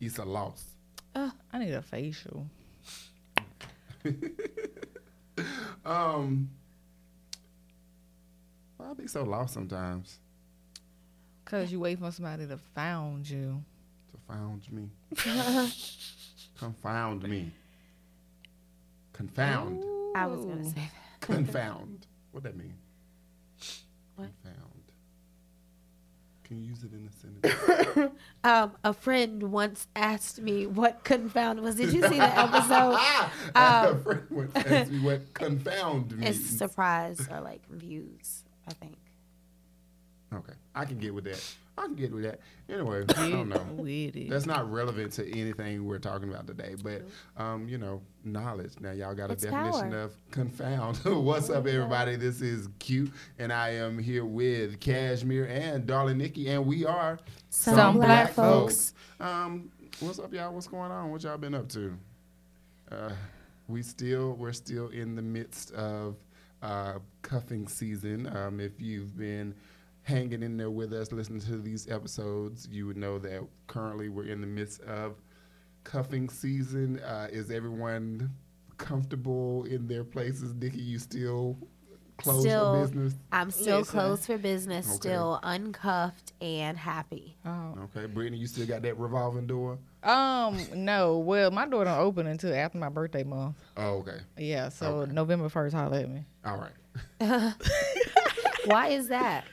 It's a loss. Uh, I need a facial. Um, why I be so lost sometimes? Cause you wait for somebody to found you. To found me, confound me, confound, I was gonna say that. confound. What that mean? What? Confound. Can use it in a sentence? Um, a friend once asked me what confound was. Did you see the episode? a Um, friend once asked me what confound It's surprise or like confused. I think. Okay, I can get with that. I can get with that. Anyway, I don't know. That's not relevant to anything we're talking about today, but um, you know, knowledge. Now y'all got a It's definition power. of confound. What's up, everybody? This is Q, and I am here with Cashmere and Darling Nikki, and we are Some Black folks. Um, what's up, y'all? What's going on? What y'all been up to? Uh, we still we're still in the midst of uh, cuffing season. Um, if you've been hanging in there with us, listening to these episodes, you would know that currently we're in the midst of cuffing season. Uh, is everyone comfortable in their places? Nikki, you still closed Still for business? I'm still Listen. closed for business, Okay. still uncuffed and happy. Oh. Okay, Brittany, you still got that revolving door? Um, no. Well, my door don't open until after my birthday month. Oh, okay. Yeah, so Okay. November first, holler at me. All right. Why is that?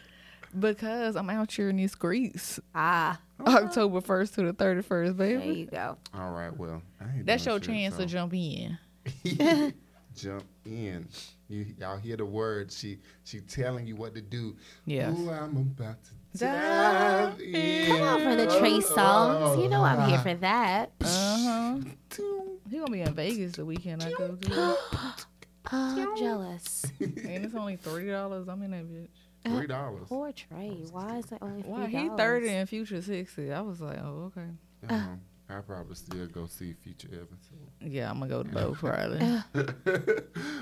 Because I'm out here in these streets. Ah, October first to the thirty first, baby. there baby. you go. All right. Well, I ain't That's your shit, chance so- to jump in. jump in. You y'all hear the word? She she telling you what to do. Yeah. Ooh, I'm about to Dive dive in. Come on for the Trey Songz. You know I'm here Oh. for that. Uh huh. He gonna be in Vegas the weekend I go to, Oh, I'm jealous. and it's only three dollars. I'm in that bitch. Three dollars. Poor Trey. Why is it only Why three he thirty and Future sixty? I was like, oh okay. Um, I probably still go see Future Evans. Yeah, I'm gonna go low probably.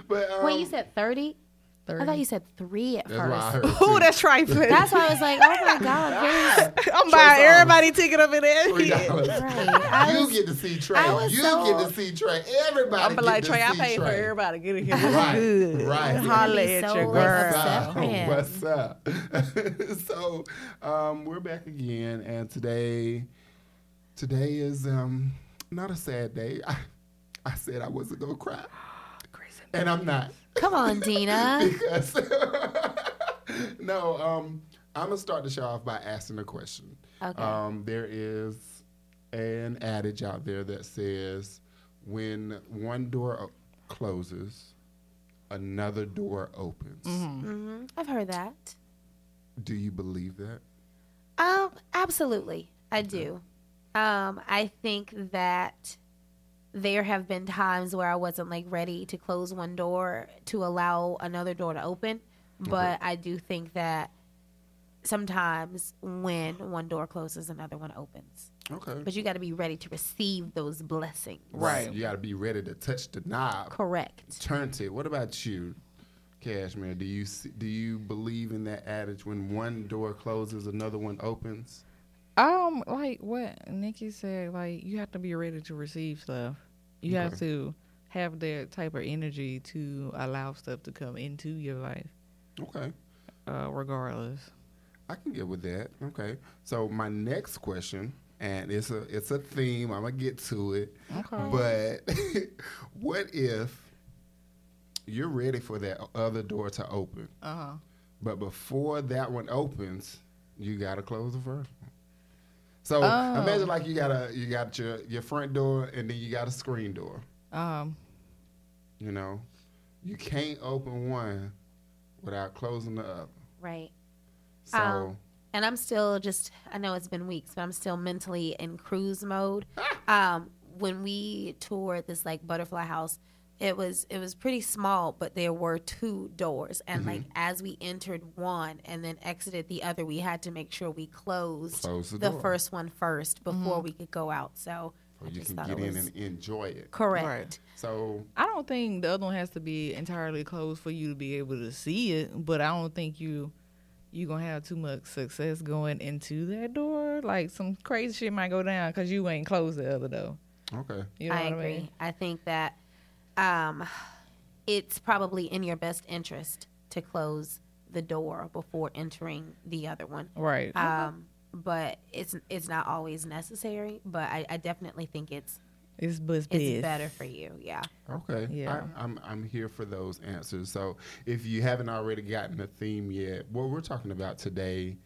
but um, Wait, you said thirty? I thought you said three at that's what I first. heard. Oh, that's trifling. That's why I was like, oh my god. I'm Trey buying songs. everybody ticket up in there. Three dollars. Right. I You was- get to see Trey. You so- get to see Trey. Everybody. I'm get like to Trey. I see paid for everybody to get in here. Right, is good. right. It's Holla at so your girl. upset. man. What's up? so, um, we're back again, and today, today is um, not a sad day. I, I said I wasn't gonna cry, and I'm not Come on, Dina. because no. Um, I'm gonna start the show off by asking a question. Okay. Um, there is an adage out there that says when one door o- closes, another door opens. hmm I've heard that. Do you believe that? Um, absolutely, I do. Um, I think that there have been times where I wasn't like ready to close one door to allow another door to open, but I do think that sometimes when one door closes, another one opens. Okay. But you got to be ready to receive those blessings. Right. You got to be ready to touch the knob, Correct. turn it. What about you, Cashmere? Do you do you believe in that adage when one door closes, another one opens? Um, like what Nikki said, like you have to be ready to receive stuff. You have to have that type of energy to allow stuff to come into your life, Okay. uh, regardless. I can get with that. Okay. So my next question, and it's a it's a theme. I'm gonna get to it. Okay. But what if you're ready for that other door to open, Uh huh. but before that one opens, you gotta close the first. So Oh. imagine like you got a you got your your front door and then you got a screen door. Um. You know, you can't open one without closing the other. Right. So Um, and I'm still just I know it's been weeks, but I'm still mentally in cruise mode. Um, when we toured this like butterfly house, it was it was pretty small, but there were two doors, and mm-hmm. like as we entered one and then exited the other, we had to make sure we closed Close the the, first one first mm-hmm. before we could go out. So so I you just can thought get it in and enjoy it. correct. Right. So I don't think the other one has to be entirely closed for you to be able to see it, but I don't think you you gonna have too much success going into that door door, like some crazy shit might go down because you ain't closed the other door. Okay. You know I what agree. I mean? I think that um, it's probably in your best interest to close the door before entering the other one. Right. Um, but it's it's not always necessary. But I, I definitely think it's it's buzz it's better for you. Yeah. Okay. Yeah. I, I'm I'm here for those answers. So if you haven't already gotten the theme yet, what we're talking about today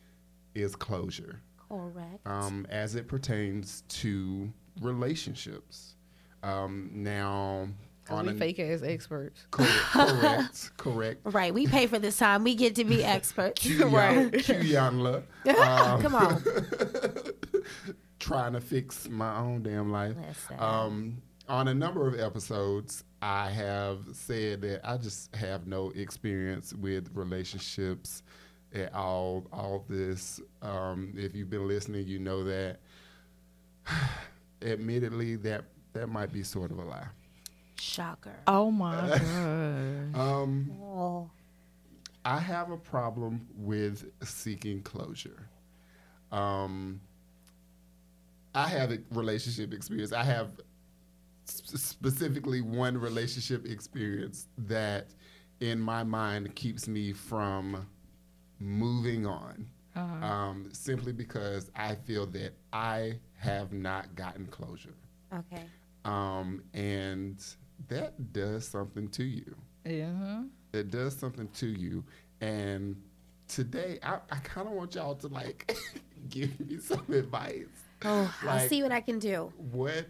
is closure, Correct. um, as it pertains to relationships. Um, now, 'Cause on we an- fake ass experts. correct, correct, correct. right. We pay for this time. We get to be experts. Q Right. Q Yanla, um, Come on. trying to fix my own damn life. Um, on a number of episodes, I have said that I just have no experience with relationships at all. All this, um, if you've been listening, you know that. Admittedly, that that might be sort of a lie. Shocker. Oh my god. Um, Oh. I have a problem with seeking closure. Um, I have a relationship experience. I have s- specifically one relationship experience that, in my mind, keeps me from moving on. Uh-huh. Um, simply because I feel that I have not gotten closure. Okay. Um, and that does something to you Yeah. it does something to you. And today, I, I kind of want y'all to like give me some advice. Oh, I'll see what I can do. What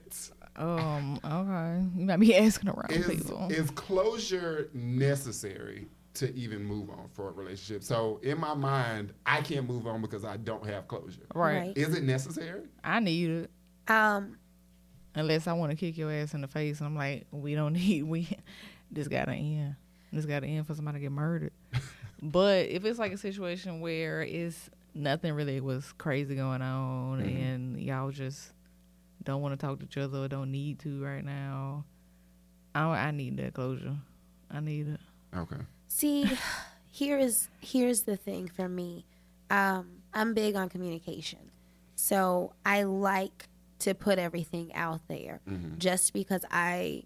Um. Okay. You might be asking around is people. is closure necessary to even move on for a relationship? So in my mind, I can't move on because I don't have closure. right. Right. Is it necessary? I need it. Um, Unless I want to kick your ass in the face, and I'm like, we don't need we. This got to end. This got to end for somebody to get murdered. but if it's like a situation where it's nothing really was crazy going on, Mhm. and y'all just don't want to talk to each other or don't need to right now, I I need that closure. I need it. Okay. See, here is here's the thing for me. Um, I'm big on communication, so I like to put everything out there. Mhm. Just because I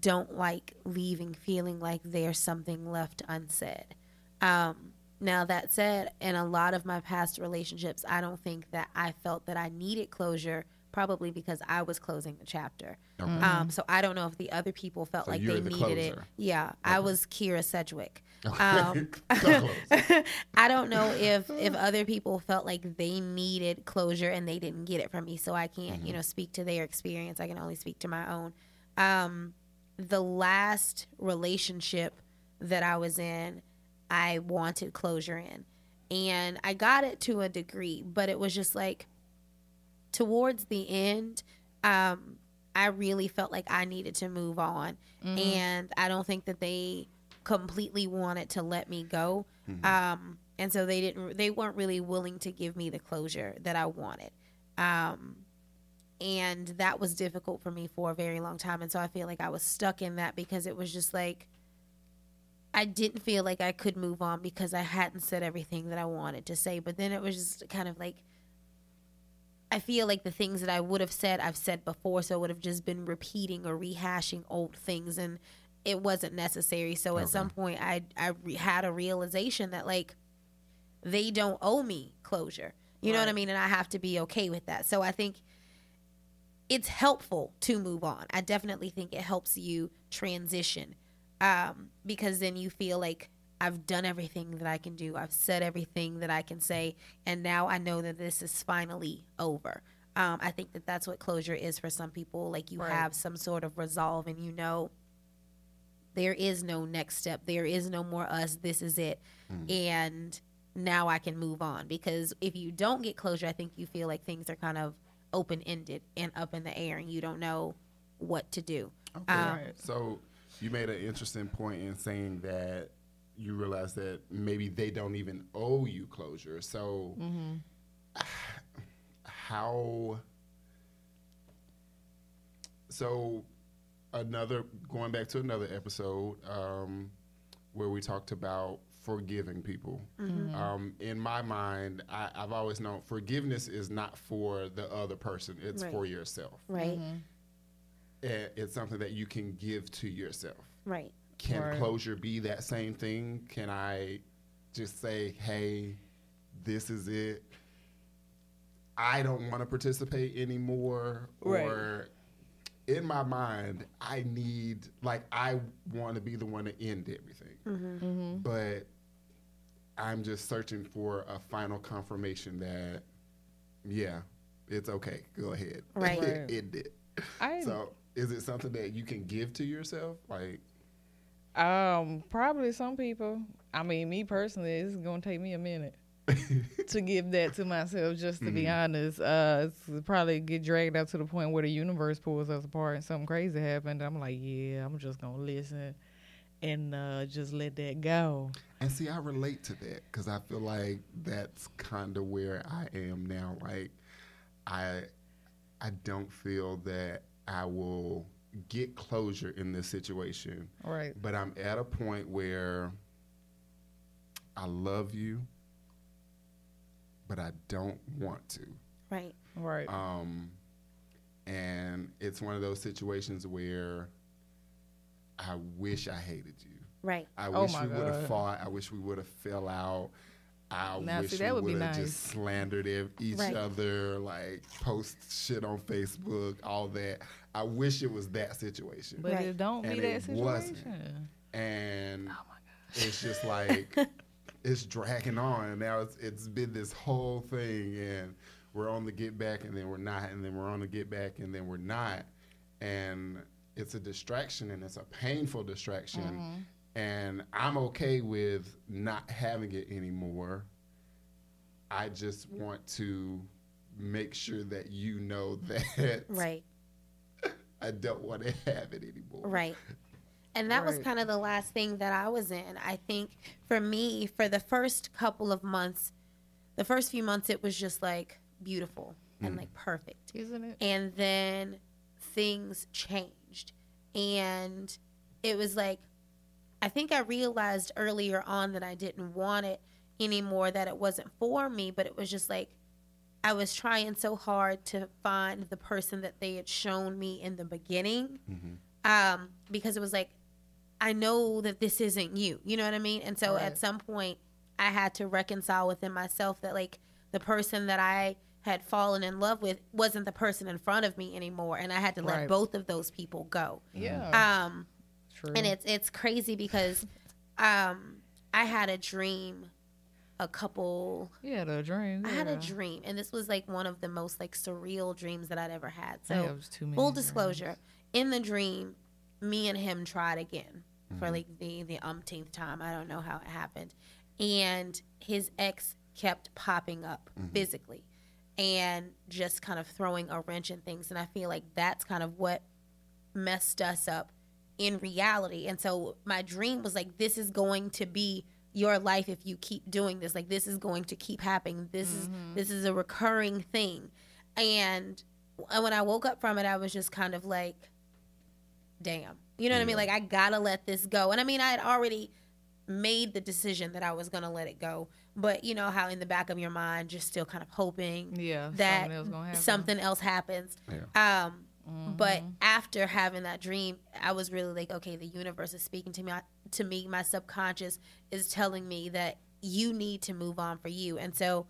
don't like leaving feeling like there's something left unsaid. Um, now that said, in a lot of my past relationships, I don't think that I felt that I needed closure. Probably because I was closing the chapter. Okay. Um, so I don't know if the other people felt So like they the needed it. closer. Yeah, I was Kyra Sedgwick. Okay. Um, I don't know if if other people felt like they needed closure and they didn't get it from me, so I can't Mm-hmm. you know speak to their experience. I can only speak to my own. Um, the last relationship that I was in, I wanted closure in, and I got it to a degree, but it was just like towards the end. Um, I really felt like I needed to move on, and I don't think that they completely wanted to let me go. Um, and so they didn't. They weren't really willing to give me the closure that I wanted. Um, and that was difficult for me for a very long time. And so I feel like I was stuck in that because it was just like I didn't feel like I could move on because I hadn't said everything that I wanted to say. But then it was just kind of like I feel like the things that I would have said, I've said before, so it would have just been repeating or rehashing old things, and it wasn't necessary. So at some point, I I re- had a realization that like they don't owe me closure. You know what I mean? And I have to be okay with that. So I think it's helpful to move on. I definitely think it helps you transition um, because then you feel like I've done everything that I can do. I've said everything that I can say, and now I know that this is finally over. Um, I think that that's what closure is for some people. Like you Right. have some sort of resolve, and you know there is no next step. There is no more us. This is it, and now I can move on. Because if you don't get closure, I think you feel like things are kind of open ended and up in the air, and you don't know what to do. Okay. Um, So you made an interesting point in saying that you realize that maybe they don't even owe you closure. So how so another going back to another episode um, where we talked about forgiving people. Um, in my mind, I, I've always known forgiveness is not for the other person; it's Right. for yourself. Right. Eh, It's something that you can give to yourself. Right. Can Right. closure be that same thing? Can I just say, "Hey, this is it. I don't want to participate anymore," Right. or in my mind, I need like I want to be the one to end everything, Mm-hmm. but I'm just searching for a final confirmation that, yeah, it's okay. Go ahead, Right. Right. end it. I So, is it something that you can give to yourself? Like, um probably some people. I mean, me personally, it's gonna take me a minute to give that to myself. Just to be honest, uh, it's probably get dragged out to the point where the universe pulls us apart and something crazy happened. I'm like, yeah, I'm just gonna listen and uh, just let that go. and see, I relate to that because I feel like that's kind of where I am now. Like, I, I don't feel that I will get closure in this situation, Right. but I'm at a point where I love you, but I don't want to. Right. Right. Um, and it's one of those situations where I wish I hated you. Right. I Oh wish my we would have fought. I wish we would have fell out. I Now, wish see, that we would be have nice. just slandered ev- each Right. other, like post shit on Facebook, all that. I wish it was that situation. but Right. it don't be And that it wasn't. situation. and Oh my it's just like it's dragging on and now it's it's been this whole thing and we're on the get back and then we're not and then we're on the get back and then we're not and it's a distraction and it's a painful distraction Mm-hmm. And i'm okay with not having it anymore i just want to make sure that you know that Right. i don't want to have it anymore Right. And that was kind of the last thing that I was in. I think for me, for the first couple of months, the first few months, it was just like beautiful and mm. like perfect. Isn't it? And then things changed. And it was like, I think I realized earlier on that I didn't want it anymore, that it wasn't for me, but it was just like, I was trying so hard to find the person that they had shown me in the beginning. Um, because it was like, I know that this isn't you. You know what I mean? And so Right. at some point, I had to reconcile within myself that, like, the person that I had fallen in love with wasn't the person in front of me anymore. And I had to let both of those people go. Yeah. Um, True. and it's it's crazy because um, I had a dream a couple yeah, a dream. I had a dream and this was like one of the most like surreal dreams that I'd ever had. I So have too many full dreams. disclosure, in the dream, me and him tried again Mm-hmm. for like the the umpteenth time. I don't know how it happened. And his ex kept popping up Mm-hmm. physically and just kind of throwing a wrench in things. And I feel like that's kind of what messed us up in reality. And so my dream was like, this is going to be your life if you keep doing this. Like this is going to keep happening. This is this is a recurring thing. And when I woke up from it, I was just kind of like, damn. You know what I mean? Like I gotta let this go. And I mean I had already made the decision that I was gonna let it go. But you know how in the back of your mind you're still kind of hoping Yeah. that something else something else happens. Yeah. Um, But mm-hmm. after having that dream, I was really like, okay, the universe is speaking to me. To me, my subconscious is telling me that you need to move on for you. And so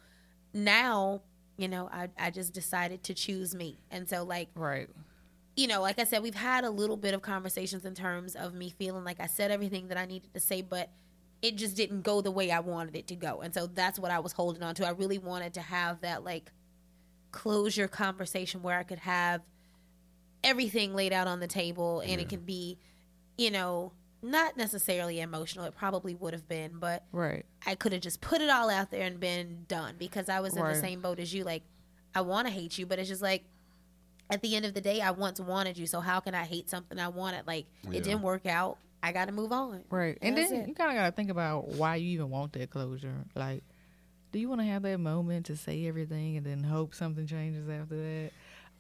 now, you know, I, I just decided to choose me. And so, like, Right. you know, like I said, we've had a little bit of conversations in terms of me feeling like I said everything that I needed to say, but it just didn't go the way I wanted it to go. And so that's what I was holding on to. I really wanted to have that like closure conversation where I could have everything laid out on the table and it could be, you know, not necessarily emotional. It probably would have been, but Right. I could have just put it all out there and been done because I was in Right. the same boat as you. Like, I want to hate you, but it's just like, at the end of the day, I once wanted you. So how can I hate something I wanted? Like, Yeah. it didn't work out. I got to move on. Right. And That's then it. you kind of got to think about why you even want that closure. Like, do you want to have that moment to say everything and then hope something changes after that?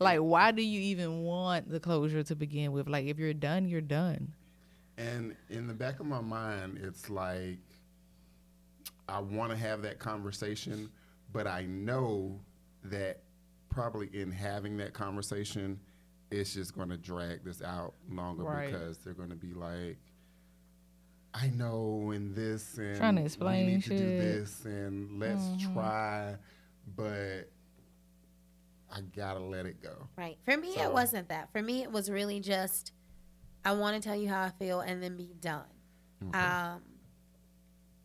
Like, why do you even want the closure to begin with? Like, if you're done, you're done. And in the back of my mind, it's like I want to have that conversation, but I know that probably in having that conversation, it's just going to drag this out longer Right. because they're going to be like, I know in this and Trying to explain we need to do this and let's Mhm. try, but I gotta let it go. Right. For me, So- it wasn't that. For me, it was really just I want to tell you how I feel and then be done. Okay. Um,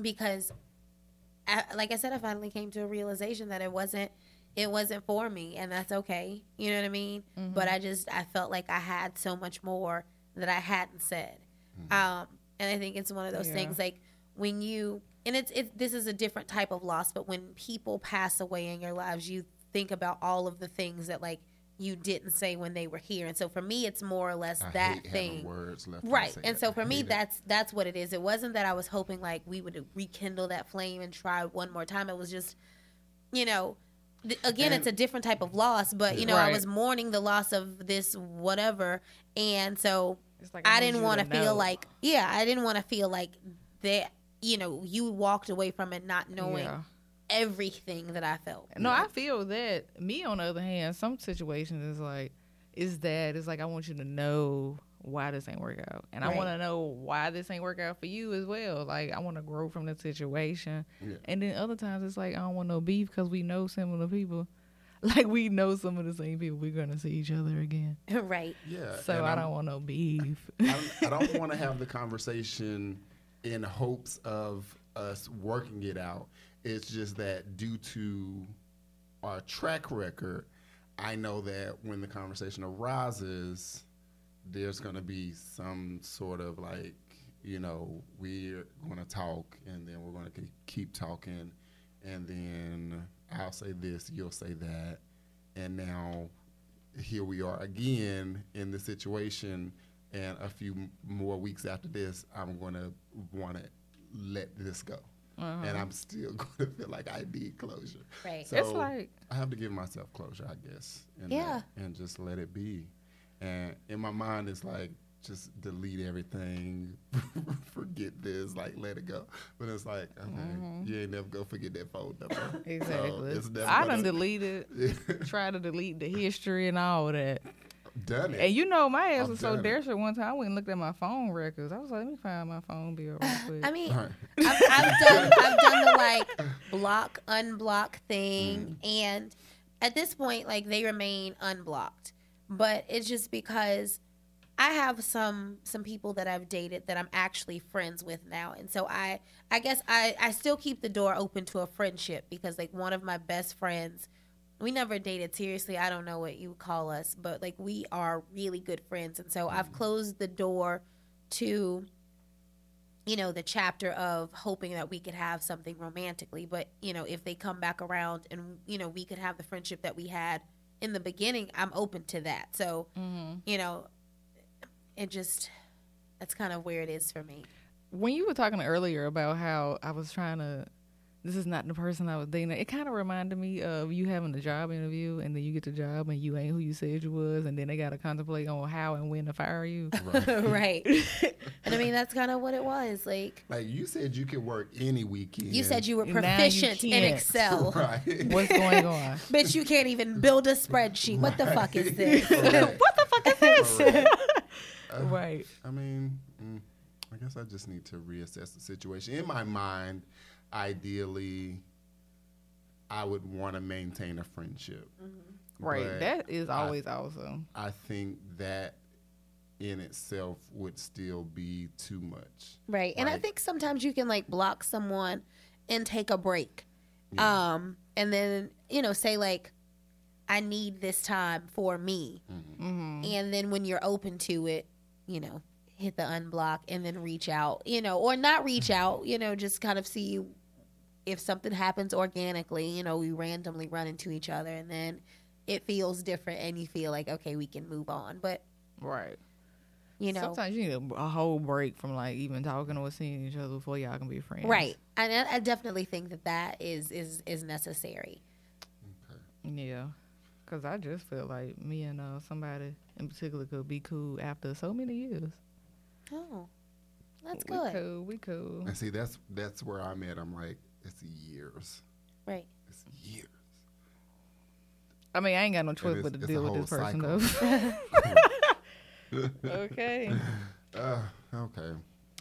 because, I, like I said, I finally came to a realization that it wasn't it wasn't for me, and that's okay. You know what I mean? But I just I felt like I had so much more that I hadn't said. Um, and I think it's one of those Yeah. things like when you and it's it this is a different type of loss, but when people pass away in your lives, you think about all of the things that like you didn't say when they were here. And so for me, it's more or less I that hate thing. words left Right. And so for me it. that's that's what it is. It wasn't that I was hoping like we would rekindle that flame and try one more time. It was just you know th- again And- it's a different type of loss, but you know I was mourning the loss of this whatever and so like I need didn't want to feel know. like yeah, I didn't want to feel like that you know, you walked away from it not knowing Yeah. Everything that I felt. No, I feel that. Me, on the other hand, some situations is like, is that it's like I want you to know why this ain't work out, and I want to know why this ain't work out for you as well. Like I want to grow from the situation, Yeah. and then other times it's like I don't want no beef because we know similar people. Like we know some of the same people. We're gonna see each other again, right. Yeah. so I I'm- don't want no beef. I I don't want to have the conversation in hopes of us working it out. It's just that due to our track record, I know that when the conversation arises, there's going to be some sort of like, you know, we're going to talk and then we're going to keep talking. And then I'll say this, you'll say that. And now here we are again in the situation and a few more weeks after this i'm going to want to let this go Uh-huh. and i'm still going to feel like i need closure Right. so it's like i have to give myself closure i guess in Yeah. that, and just let it be and in my mind it's like just delete everything forget this like let it go but it's like okay you ain't never gonna forget that phone number So Mm-hmm. exactly. never I done deleted, try to delete the history and all that. Done it And you know, my ass I've was so done it. desperate one time. I went and looked at my phone records. I was like, let me find my phone bill real quick. I mean, All right. I've, I've done I've done the like block unblock thing, mm-hmm. and at this point, like they remain unblocked. But it's just because I have some some people that I've dated that I'm actually friends with now, and so I I guess I I still keep the door open to a friendship because like one of my best friends. We never dated seriously. I don't know what you would call us, but like we are really good friends. And so I've closed the door to you know, the chapter of hoping that we could have something romantically. But, you know, if they come back around and, you know, we could have the friendship that we had in the beginning, I'm open to that. So, Mhm. you know, it just, that's kind of where it is for me. When you were talking earlier about how I was trying to, this is not the person I was dating. It kind of reminded me of you having a job interview, and then you get the job, and you ain't who you said you was, and then they got to contemplate on how and when to fire you. right. right. and I mean, that's kind of what it was. Like, Like you said, you could work any weekend. you said you were Now you proficient in. Excel. right. What's going on? Bitch, you can't even build a spreadsheet. What the fuck is this? Correct. what the fuck is this? Correct. right. I mean, mm, I guess I just need to reassess the situation. In my mind, ideally, I would want to maintain a friendship. Right. But that is I- always awesome. I think that in itself would still be too much. Right. And I think sometimes you can like block someone and take a break. Yeah. Um and then, you know, say like I need this time for me. hmm And then when you're open to it, you know, hit the unblock and then reach out, you know, or not reach out, you know, just kind of see if something happens organically, you know, we randomly run into each other and then it feels different and you feel like okay, we can move on. But, Right. you know, Sometimes you need a, a whole break from like even talking or seeing each other before y'all can be friends. Right. And I, I definitely think that that is is is necessary. Yeah. Cause I just feel like me and uh, somebody in particular could be cool after so many years. Oh, that's we good. cool. We cool. And see, that's that's where I'm at. I'm like, it's years. Right. It's years. I mean, I ain't got no choice but to deal with this whole person cycle. though. okay. Uh, okay.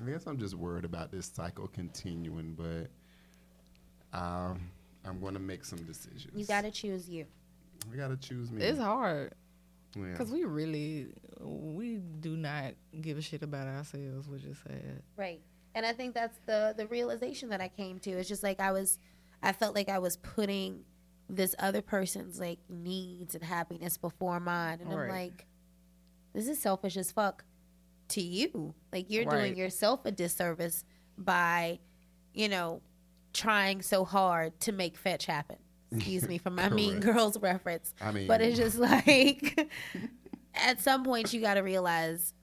I guess I'm just worried about this cycle continuing, but um, I'm going to make some decisions. You got to choose you. We got to choose me. It's hard Yeah. because we really we do not give a shit about ourselves, which is sad. Right. And I think that's the the realization that I came to. It's just like I was I felt like I was putting this other person's like needs and happiness before mine and I'm like this is selfish as fuck to you. Like you're Right. doing yourself a disservice by, you know, trying so hard to make fetch happen. Excuse me for my Mean Girls reference. I mean, But it's just like at some point you got to realize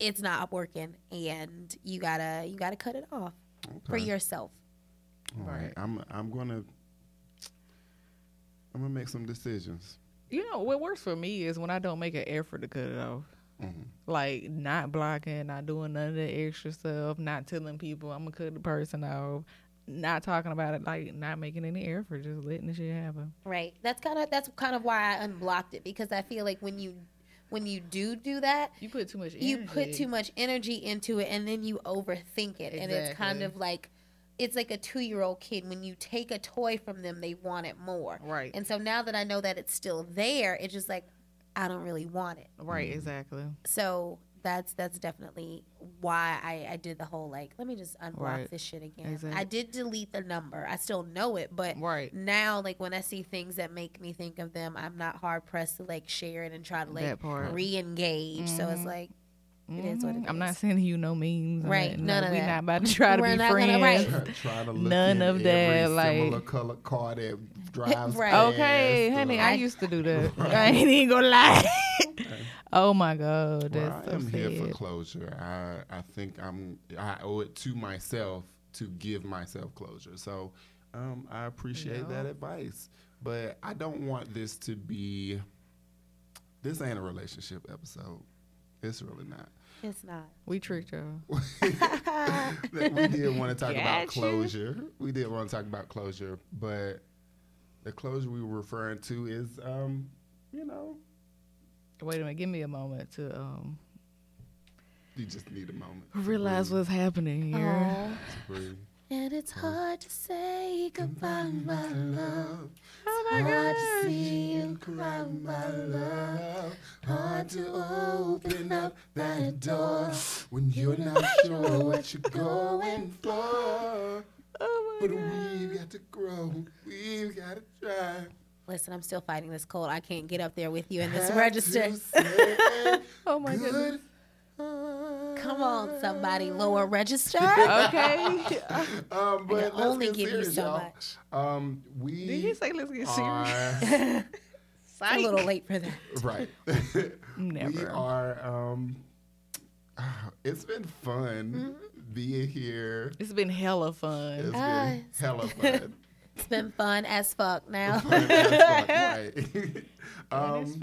it's not working and you got to you got to cut it off for yourself. All right. I'm I'm gonna I'm gonna make some decisions. You know what works for me is when I don't make an effort to cut it off. Mhm. Like not blocking, not doing none of the extra stuff, not telling people I'm gonna cut the person off, not talking about it, like not making any effort, just letting the shit happen. Right. That's kind of that's kind of why I unblocked it because I feel like when you when you do do that, You put too much. Energy. you put too much energy into it and then you overthink it and it's kind of like it's like a 2-year-old kid when you take a toy from them they want it more. Right. And so now that I know that it's still there, it's just like I don't really want it. Right. Exactly. so that's that's definitely why I, I did the whole like let me just unblock Right. this shit again. Exactly. I did delete the number. I still know it, but Right. now like when I see things that make me think of them, I'm not hard pressed to like share it and try to like That part. re-engage. So it's Mhm. like it is what it Mhm. I'm not sending you no memes. Right, none No, of we that. not about to try to We're be not gonna- friends. right. Try to look None of every that, like- similar color car that drives Right. Okay, or- honey, I used to do that. I ain't even gonna lie. Oh my god, Well, that's I so am here for closure. I I think I'm I owe it to myself to give myself closure. So um, I appreciate that advice, but I don't want this to be. This ain't a relationship episode. It's really not. it's not. We tricked y'all. We did want to talk about you. closure. We did want to talk about closure, but the closure we were referring to is, um, you know, Wait a minute, give me a moment to um you just need a moment. to realize what's happening here. Aw. And it's hard to say goodbye, my love. Oh Hard my to see you cry, my love. Hard to open up that door when you're not sure what you're going for. Oh my But god. we've got to grow. We've got to try. Listen, I'm still fighting this cold. I can't get up there with you in this Have register. Oh my goodness. Come on, somebody, lower register. Okay. Um, but can let's only get give you serious, so y'all. much. Um, we Did he say let's get serious? are It's a little late for that. right. Never. we Never. are. Um, it's been fun Mm-hmm. being here. It's been hella fun. It's Ah, been hella fun. It's been fun as fuck now. As fuck, right. Um,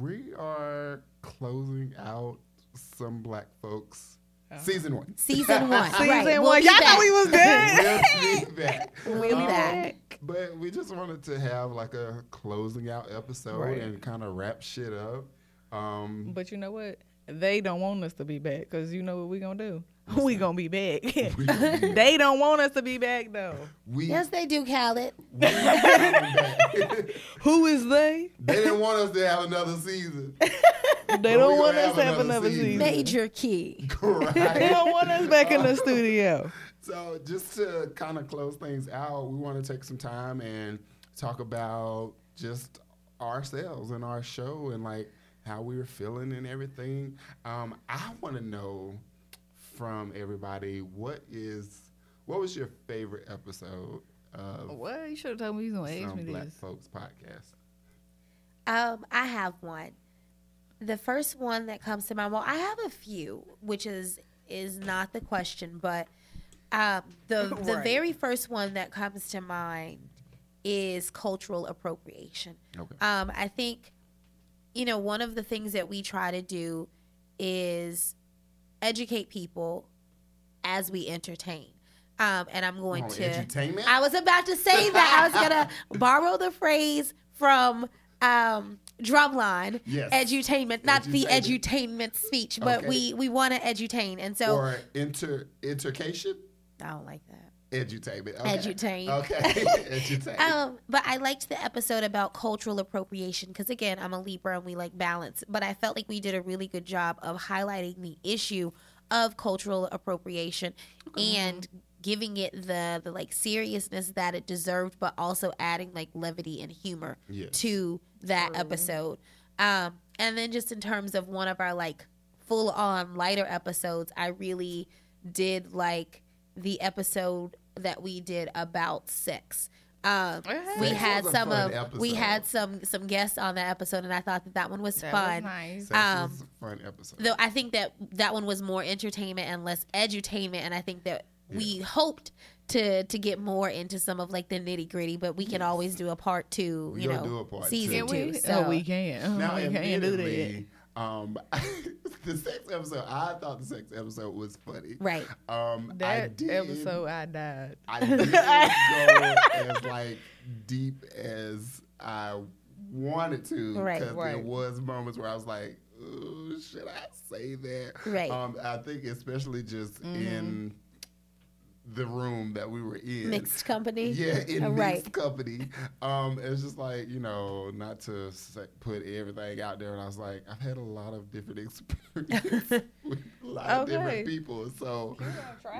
we are closing out some black folks. Oh. Season one. Season one. Season right. one. We'll Y'all back. thought we was done. we'll be back. We'll be Um, back. But we just wanted to have like a closing out episode Right. and kind of wrap shit up. Um, But you know what? They don't want us to be back because you know what we're gonna do? We gonna be back. gonna be back. they don't want us to be back though. we, Yes, they do, Khaled. we gonna be back. Who is they? they didn't want us to have another season. They we don't want us to have another another season. season. Major key. They don't want us back in the studio. So just to kind of close things out, we want to take some time and talk about just ourselves and our show and like how we were feeling and everything. Um, I want to know from everybody what is what was your favorite episode of What? You should have told me you was gonna ask some me Black this. Folks podcast? Um, I have one. The first one that comes to mind. Well, I have a few, which is is not the question, but um, the the very first one that comes to mind is cultural appropriation. Okay. Um, I think, you know, one of the things that we try to do is educate people as we entertain. Um, and I'm going Oh, to. edutainment? I was about to say that. I was gonna borrow the phrase from um, Drumline. Yes. Edutainment, not the Edutainment. edutainment speech, but Okay. we we want to edutain, and so or inter intercation? I don't like that. Edutainment. Okay. Edutain. Okay. Edutain. Um, but I liked the episode about cultural appropriation because again, I'm a Libra and we like balance. But I felt like we did a really good job of highlighting the issue of cultural appropriation and giving it the the like seriousness that it deserved, but also adding like levity and humor Yes. to that episode. Um, and then just in terms of one of our like full on lighter episodes, I really did like the episode that we did about sex. Um, we Sex had some fun of we had some some guests on that episode, and I thought that that one was That fun. was nice. Sex um, was a fun episode. Though I think that that one was more entertainment and less edutainment, and I think that we hoped to to get more into some of like the nitty gritty, but we can always do a part two. We you gonna know, do a part season two. Two. we? So Oh, we can. now, we can't do that. Admittedly, um, the sex episode, I thought the sex episode was funny. right. Um, I That did, episode, I died. I didn't go as like deep as I wanted to Right, because there was moments where I was like, Ooh, should I say that? Right. Um, I think especially just Mm-hmm. in the room that we were in. Mixed company. Yeah, in mixed right. company. Um, it's just like you know, not to put everything out there. And I was like, I've had a lot of different experiences with a lot of different people. So,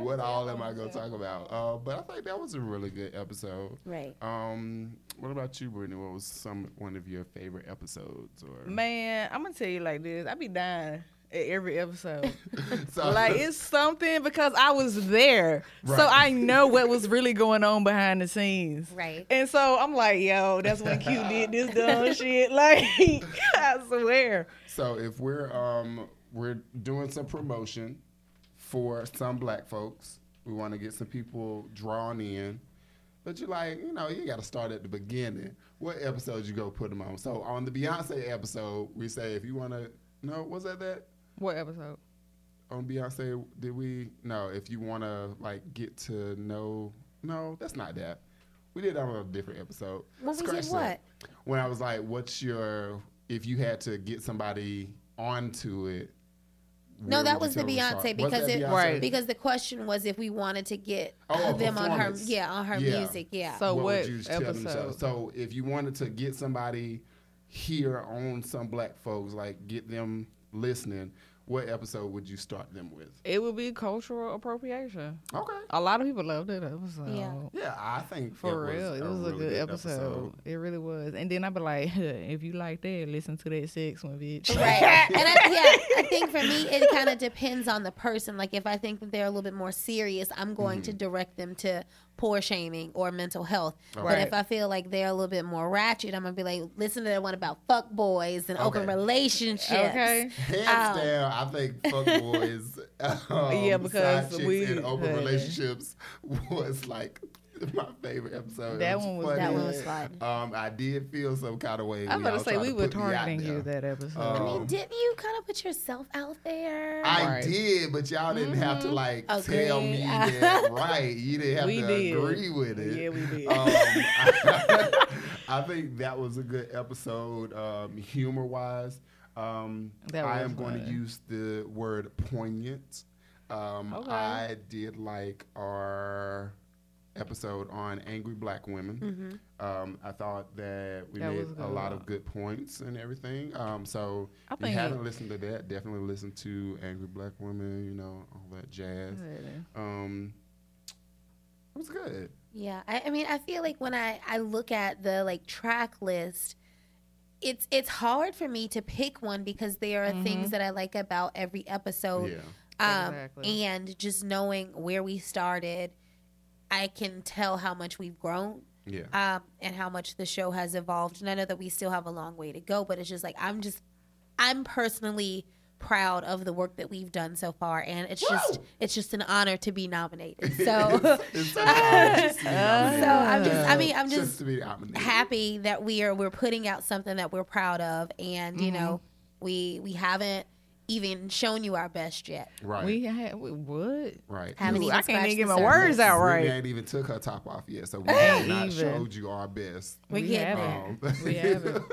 what all am I going to talk about? Uh, but I think that was a really good episode. Right. Um, what about you, Brittany? What was some one of your favorite episodes? Or Man, I'm gonna tell you like this. I'd be dying at every episode. So- like it's something because I was there, so I know what was really going on behind the scenes. Right. And so I'm like, yo, that's when Q did this dumb shit. Like, I swear. So if we're um we're doing some promotion for some black folks, we want to get some people drawn in. But you're like, you know, you got to start at the beginning. What episodes you go put them on? So on the Beyonce episode, we say if you want to, no, was that that What episode? on Beyonce? Did we? No, if you want to like get to know, no, that's not that. We did that on a different episode. When we did what? When I was like, what's your if you had to get somebody onto it? No, that was the tell them to Beyonce start? Because it Beyonce? Right. because the question was if we wanted to get Oh, them on her yeah on her Yeah. music yeah So what, would you tell them episode? So if you wanted to get somebody here on some black folks, like get them listening, what episode would you start them with? It would be cultural appropriation. Okay. A lot of people loved that episode. Yeah. Yeah, I think For it real, was it was a really good episode. It really was. And then I'd be like, if you like that, listen to that sex one, bitch. right and I, yeah i think for me it kind of depends on the person like if i think that they're a little bit more serious i'm going Mm-hmm. to direct them to poor shaming or mental health. But if i feel like they're a little bit more ratchet i'm gonna be like listen to that one about fuck boys and open relationships. Okay. Hands Um, down, I think fuckboys, um, Yeah, because side chicks we- in open uh, relationships was like my favorite episode. That It one was funny. that one was fun Um, I did feel some kind of way. I'm gonna say we to were put me out targeting you that episode. Um, I mean, didn't you kind of put yourself out there? I Right. did, but y'all didn't have to like tell Agree. me that. Right? You didn't have We to did. agree with it. Yeah, we did. Um, I, I think that was a good episode, um, humor wise. Um, That I was am going to use the word poignant. Um, Okay. I did like our episode on angry black women. Um, I thought that we That made was a lot good. of good points and everything. Um, so I if you haven't listened to that, definitely listen to Angry Black Women. You know all that jazz. Um, it was good. Yeah, I, I mean, I feel like when I I look at the like track list, it's it's hard for me to pick one because there are things that I like about every episode. yeah. Um, Exactly. and just knowing where we started, I can tell how much we've grown. Yeah. um, and how much the show has evolved. And I know that we still have a long way to go, but it's just like I'm just, I'm personally proud of the work that we've done so far, and it's just it's just an honor to be nominated. So, It's an honor to be so. I'm just, I mean, I'm just, just to be nominated. happy that we are we're putting out something that we're proud of, and you know, we we haven't even shown you our best yet. Right. We had we, what? right. Haven't Ooh, even I can't even get my words out Brittany right. ain't even took her top off yet, so we Ain't have not even. showed you our best. We We haven't. Um, We haven't.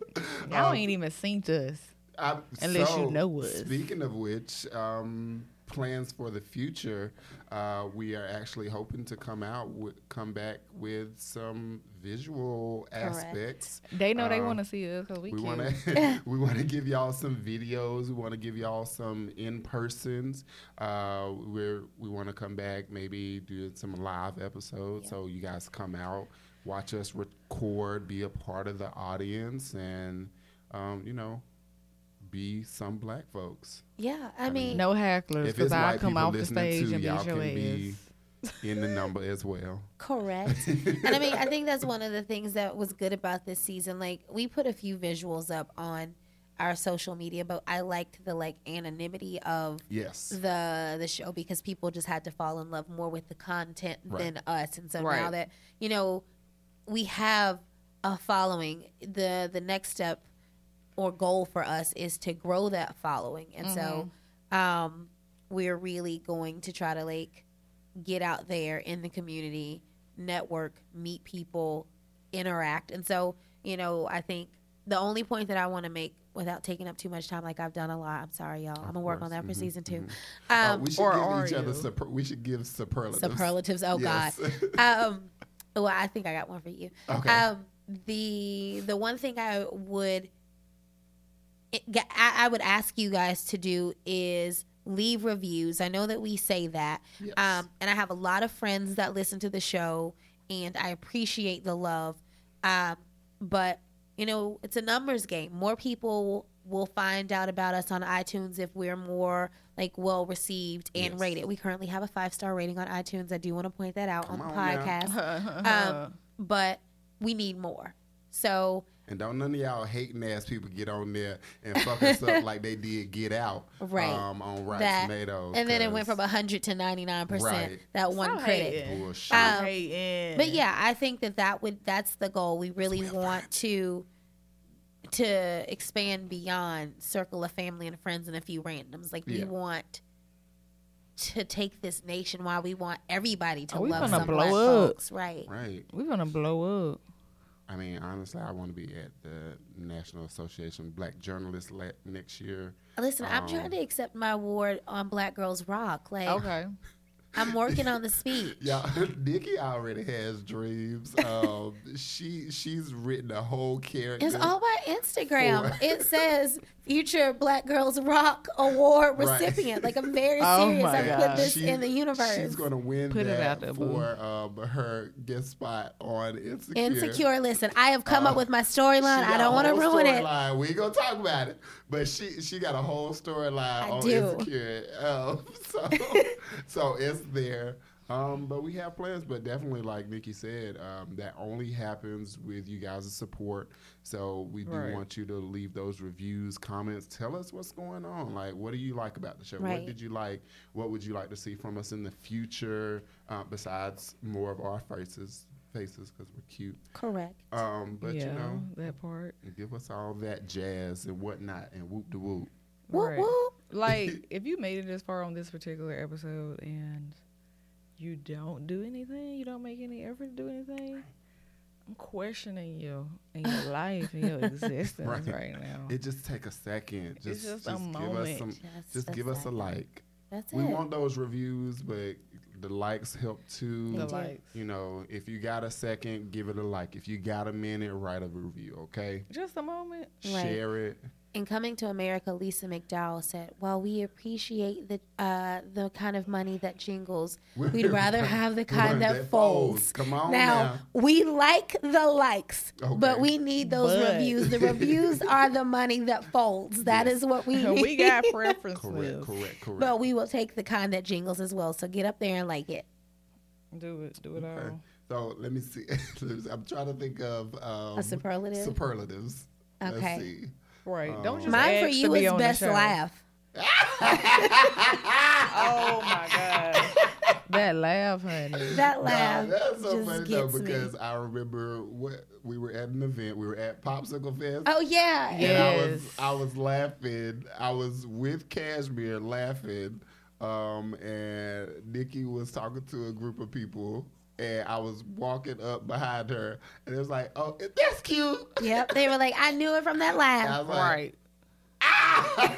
Y'all ain't even seen us. I- Unless you know us. Speaking of which, um, plans for the future, uh, we are actually hoping to come out, with, come back with some visual aspects. They know they Um, want to see us because we, We want to we want to give y'all some videos. We want to give y'all some in persons. Uh, we're we want to come back, maybe do some live episodes, so you guys come out, watch us record, be a part of the audience, and um, you know, be some black folks. Yeah, I mean, No hecklers If because it's I come people off the listening stage too, and y'all can be in the number as well. Correct. and I mean, I think that's one of the things that was good about this season. Like, we put a few visuals up on our social media, but I liked the like anonymity of Yes. the the show because people just had to fall in love more with the content Right. than us. And so now that you know we have a following, the the next step or goal for us is to grow that following. And so um we're really going to try to like get out there in the community, network, meet people, interact. And so, you know, I think the only point that I want to make without taking up too much time, like I've done a lot. I'm sorry, y'all. I'm gonna work on that for Mhm, season 2 mhm. Uh, Um, we should or give are each other. Super, we should give superlatives. superlatives. Oh Yes. God. Um, well, I think I got one for you. Okay. Um, the the one thing I would it, I, I would ask you guys to do is leave reviews. I know that we say that, Yes. um, and I have a lot of friends that listen to the show, and I appreciate the love. Um, but you know, it's a numbers game. More people will find out about us on iTunes if we're more like well received and Yes. rated. We currently have a five star rating on iTunes. I do want to point that out Come on the podcast. um, but we need more. So And don't none of y'all hating ass people get on there and fuck us up like they did Get Out, Right. Um, on Rotten that, Tomatoes, and then it went from hundred to ninety nine percent. Right. That one Stop critic. bullshit. Um. But yeah, I think that that would that's the goal. We really we're want to to expand beyond circle of family and friends and a few randoms. Like we want to take this nationwide. We want everybody to Oh, we love gonna some blow black up. folks, right? right. we're gonna blow up. I mean, honestly, I want to be at the National Association of Black Journalists la- next year. Listen, I'm Um, trying to accept my award on Black Girls Rock. Like Okay. I'm working on the speech. Yeah, Nikki already has dreams. Um, she she's written a whole character. It's all my Instagram. For- It says future Black Girls Rock Award Right. recipient. Like I'm very Oh serious. my I put God. this She- in the universe. She's gonna win Put it that out there, for um, her guest spot on Insecure. Insecure. Listen, I have come Uh, up with my storyline. I don't want to whole ruin it. storyline. We ain't gonna talk about it, but she she got a whole storyline on do. Insecure. Um, so so it's there. Um, but we have plans, but definitely, like Nikki said, um, that only happens with you guys' support. So we do Right. want you to leave those reviews, comments. Tell us what's going on. Like, what do you like about the show? Right. What did you like? What would you like to see from us in the future? Uh, besides more of our faces, faces because we're cute. Correct. Um, but yeah, you know, that part. give us all that jazz and whatnot and whoop de whoop. Whoop Right. whoop. Like, if you made it this far on this particular episode and you don't do anything, you don't make any effort to do anything, I'm questioning you and your life and your existence Right. right, now. It just take a second. Just, just a give us some. Just Just a give us a like. That's We it. want those reviews, but the likes help too. the do. likes. You know, if you got a second, give it a like. If you got a minute, write a review. Okay, Just a moment. Right. share it. In Coming to America, Lisa McDowell said, "While we appreciate the uh, the kind of money that jingles, we'd rather have the kind that folds." Come on Now, now. we like the likes, but we need those But- reviews. The reviews are the money that folds. That Yes. is what we need. we got preferences. Correct, correct, correct. but we will take the kind that jingles as well. So get up there and like it. Do it. Do it Okay. all. So let me see. I'm trying to think of um, A superlative? superlatives. Okay. Let's see. Right. Um, Don't just Mine for you is on best laugh. Oh my god. That laugh, honey. That Nah, laugh that's so just funny though gets me. because I remember what we were at an event. We were at Popsicle Fest. Oh yeah. Yeah. and I was Yes. I was laughing. I was with Cashmere laughing, um, and Nikki was talking to a group of people, and I was walking up behind her, and it was like, "Oh, that's cute." Yep. They were like, I knew it from that I laugh. was like, Right. "Ah!"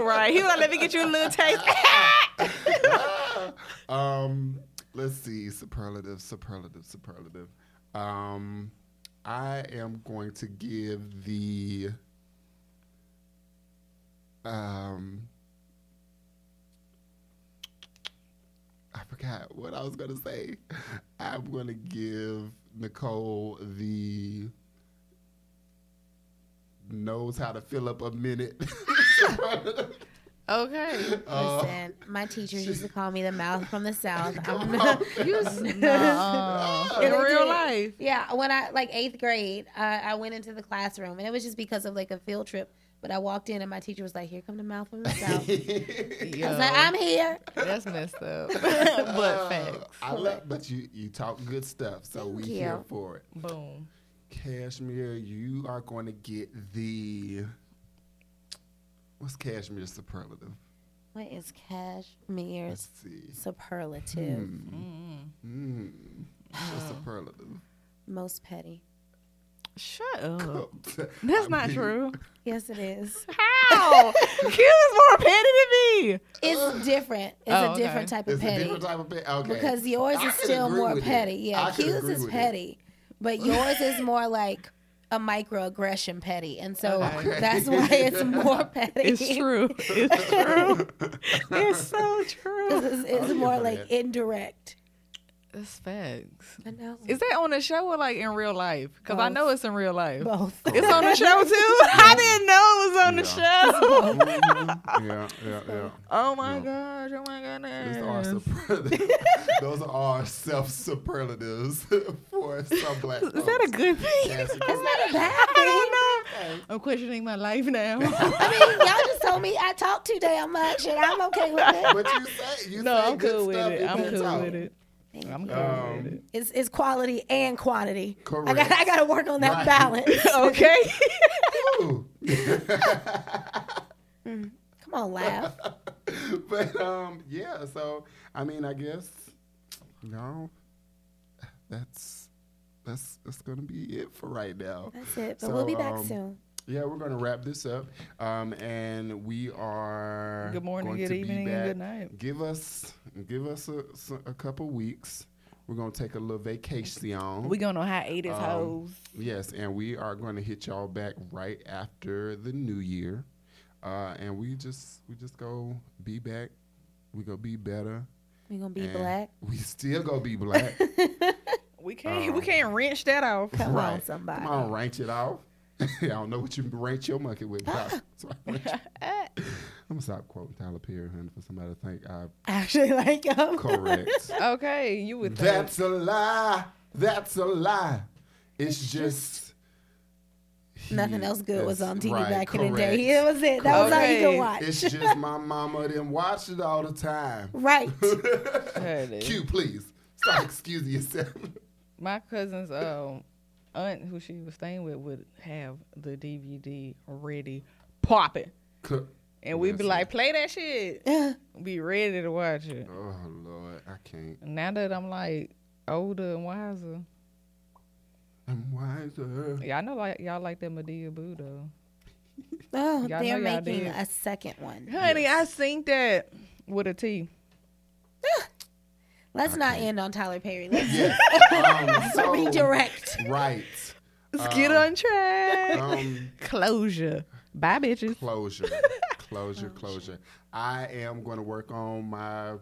right. He was like, let me get you a little taste. um, let's see, superlative, superlative, superlative. Um, I am going to give the um. Forgot what I was gonna say. I'm gonna give Nicole the knows how to fill up a minute. okay. Uh, Listen, my teachers used to call me the mouth from the south. I'm on. You Nuh-uh. in real life. Yeah, when I like eighth grade, I, I went into the classroom, and it was just because of like a field trip. But I walked in, and my teacher was like, "Here come the mouth from the south." I was like, "I'm here." that's messed up. but Uh, facts. I love, but you you talk good stuff, so we Thank here for it. Boom. Cashmere, you are going to get the what's cashmere superlative? What is cashmere's Let's see. superlative? Hmm. Hmm. What's superlative? Most petty. Shut up. That's That's not true. Yes, it is. How? Q is more petty than me. It's different. It's Oh, a okay. different type of It's a petty. different type of pay. Okay. Because yours I is can still agree more with it. petty. I Yeah, can Q's agree is with it. petty, but yours is more like a microaggression petty, and so Okay. that's why it's more petty. It's true. It's true. it's so true. It's, it's more like that. indirect. That's facts. I know. Is that on the show or like in real life? Because I know it's in real life. Both. It's on the show too. I didn't know it was on the Yeah. show. Mhm. Yeah, yeah, yeah. Oh my Yeah. gosh! Oh my Those are, goodness! superlatives. Those are all self superlatives for some black Is folks. that a good thing? Yes, That's not a bad I thing. don't know. I'm questioning my life now. I mean, y'all just told me I talk too damn much, and I'm okay with it. But you say you no, say I'm good cool with stuff it. I'm that cool talk. with it. I'm cool Um. It's, it's quality and quantity. I got I got to work on that Right. balance. Okay. Ooh. Come on, laugh. but um, yeah. So I mean, I guess no, that's that's that's gonna be it for right now. That's it. But So, we'll be back um, soon. Yeah, we're gonna wrap this up, um, and we are Good morning, going good to be evening, and back. good night. Give us give us a couple weeks. We're gonna take a little vacation. We're going on hiatus, Um, hoes. Yes, and we are going to hit y'all back right after the new year, uh, and we just we just go be back. We go be better. We gonna be and black. We still go be black. We can't. um, we can't wrench that off. Come on, right. somebody. Come on, ranch it off. I don't know what you ranch your monkey with. but I- so I ranch- I'm gonna stop quoting Tyler Perry, honey, for somebody to think I'm Actually, like him. correct. Okay, you would think. That's a lie. That's a lie. It's just nothing else good was on TV right, back in the day. correct. That was it. That was all you could watch. It's just my mama didn't watch it all the time. right. Honey. Q, please stop excusing yourself. My cousin's um aunt, who she was staying with, would have the DVD ready, popping, Co- and we'd be Listen. like, "Play that shit." Be ready to watch it. Oh Lord, I can't. Now that I'm like older and wiser, I'm wiser. yeah, I know like y'all like that Madea Boo though. Oh, Y'all they're know y'all making did. a second one. Honey, I seen that with a T. Let's not end on Tyler Perry. Let's Yes. Um, so, redirect. right. Let's get Um, on track. Um, Closure. Bye, bitches. closure, closure, closure. I am going to work on my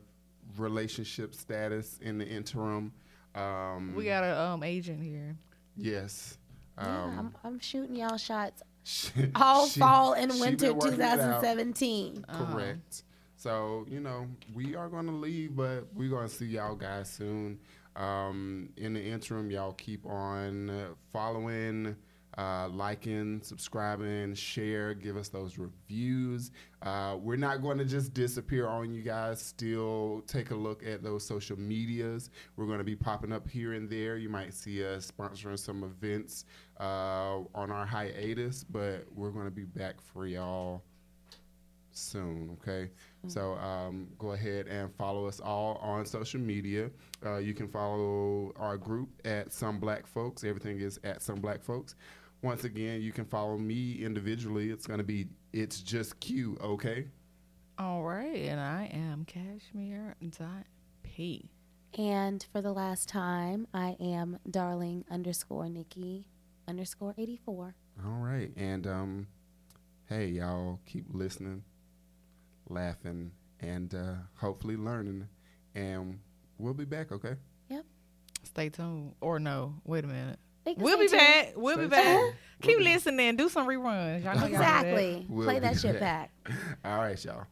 relationship status in the interim. Um, We got an um agent here. yes. Yeah, Um, I'm, I'm shooting y'all shots she- all she- fall and winter been working it out. 2017. Correct. So, you know, we are going to leave, but we're going to see y'all guys soon. Um, in the interim, y'all keep on uh, following uh, liking, subscribing, share, give us those reviews. Uh, we're not going to just disappear on you guys. Still take a look at those social medias. We're going to be popping up here and there. You might see us sponsoring some events uh, on our hiatus, but we're going to be back for y'all soon. Okay, so um, go ahead and follow us all on social media. Uh, you can follow our group at Some Black Folks. Everything is at Some Black Folks. Once again, you can follow me individually. It's going to be it's just Q. Okay. All right, and I am Cashmere dot P. And for the last time, I am darling underscore Nikki underscore 84. All right, and um, hey, y'all keep listening, laughing, and uh, hopefully learning, and we'll be back. Okay. Yep. Stay tuned. Or no, wait a minute. We'll be stay tuned. back. We'll be Stay back. Keep We'll be- listening. Do some reruns. Y'all know y'all do that. Exactly. We'll Play be that shit back. back. All right, y'all.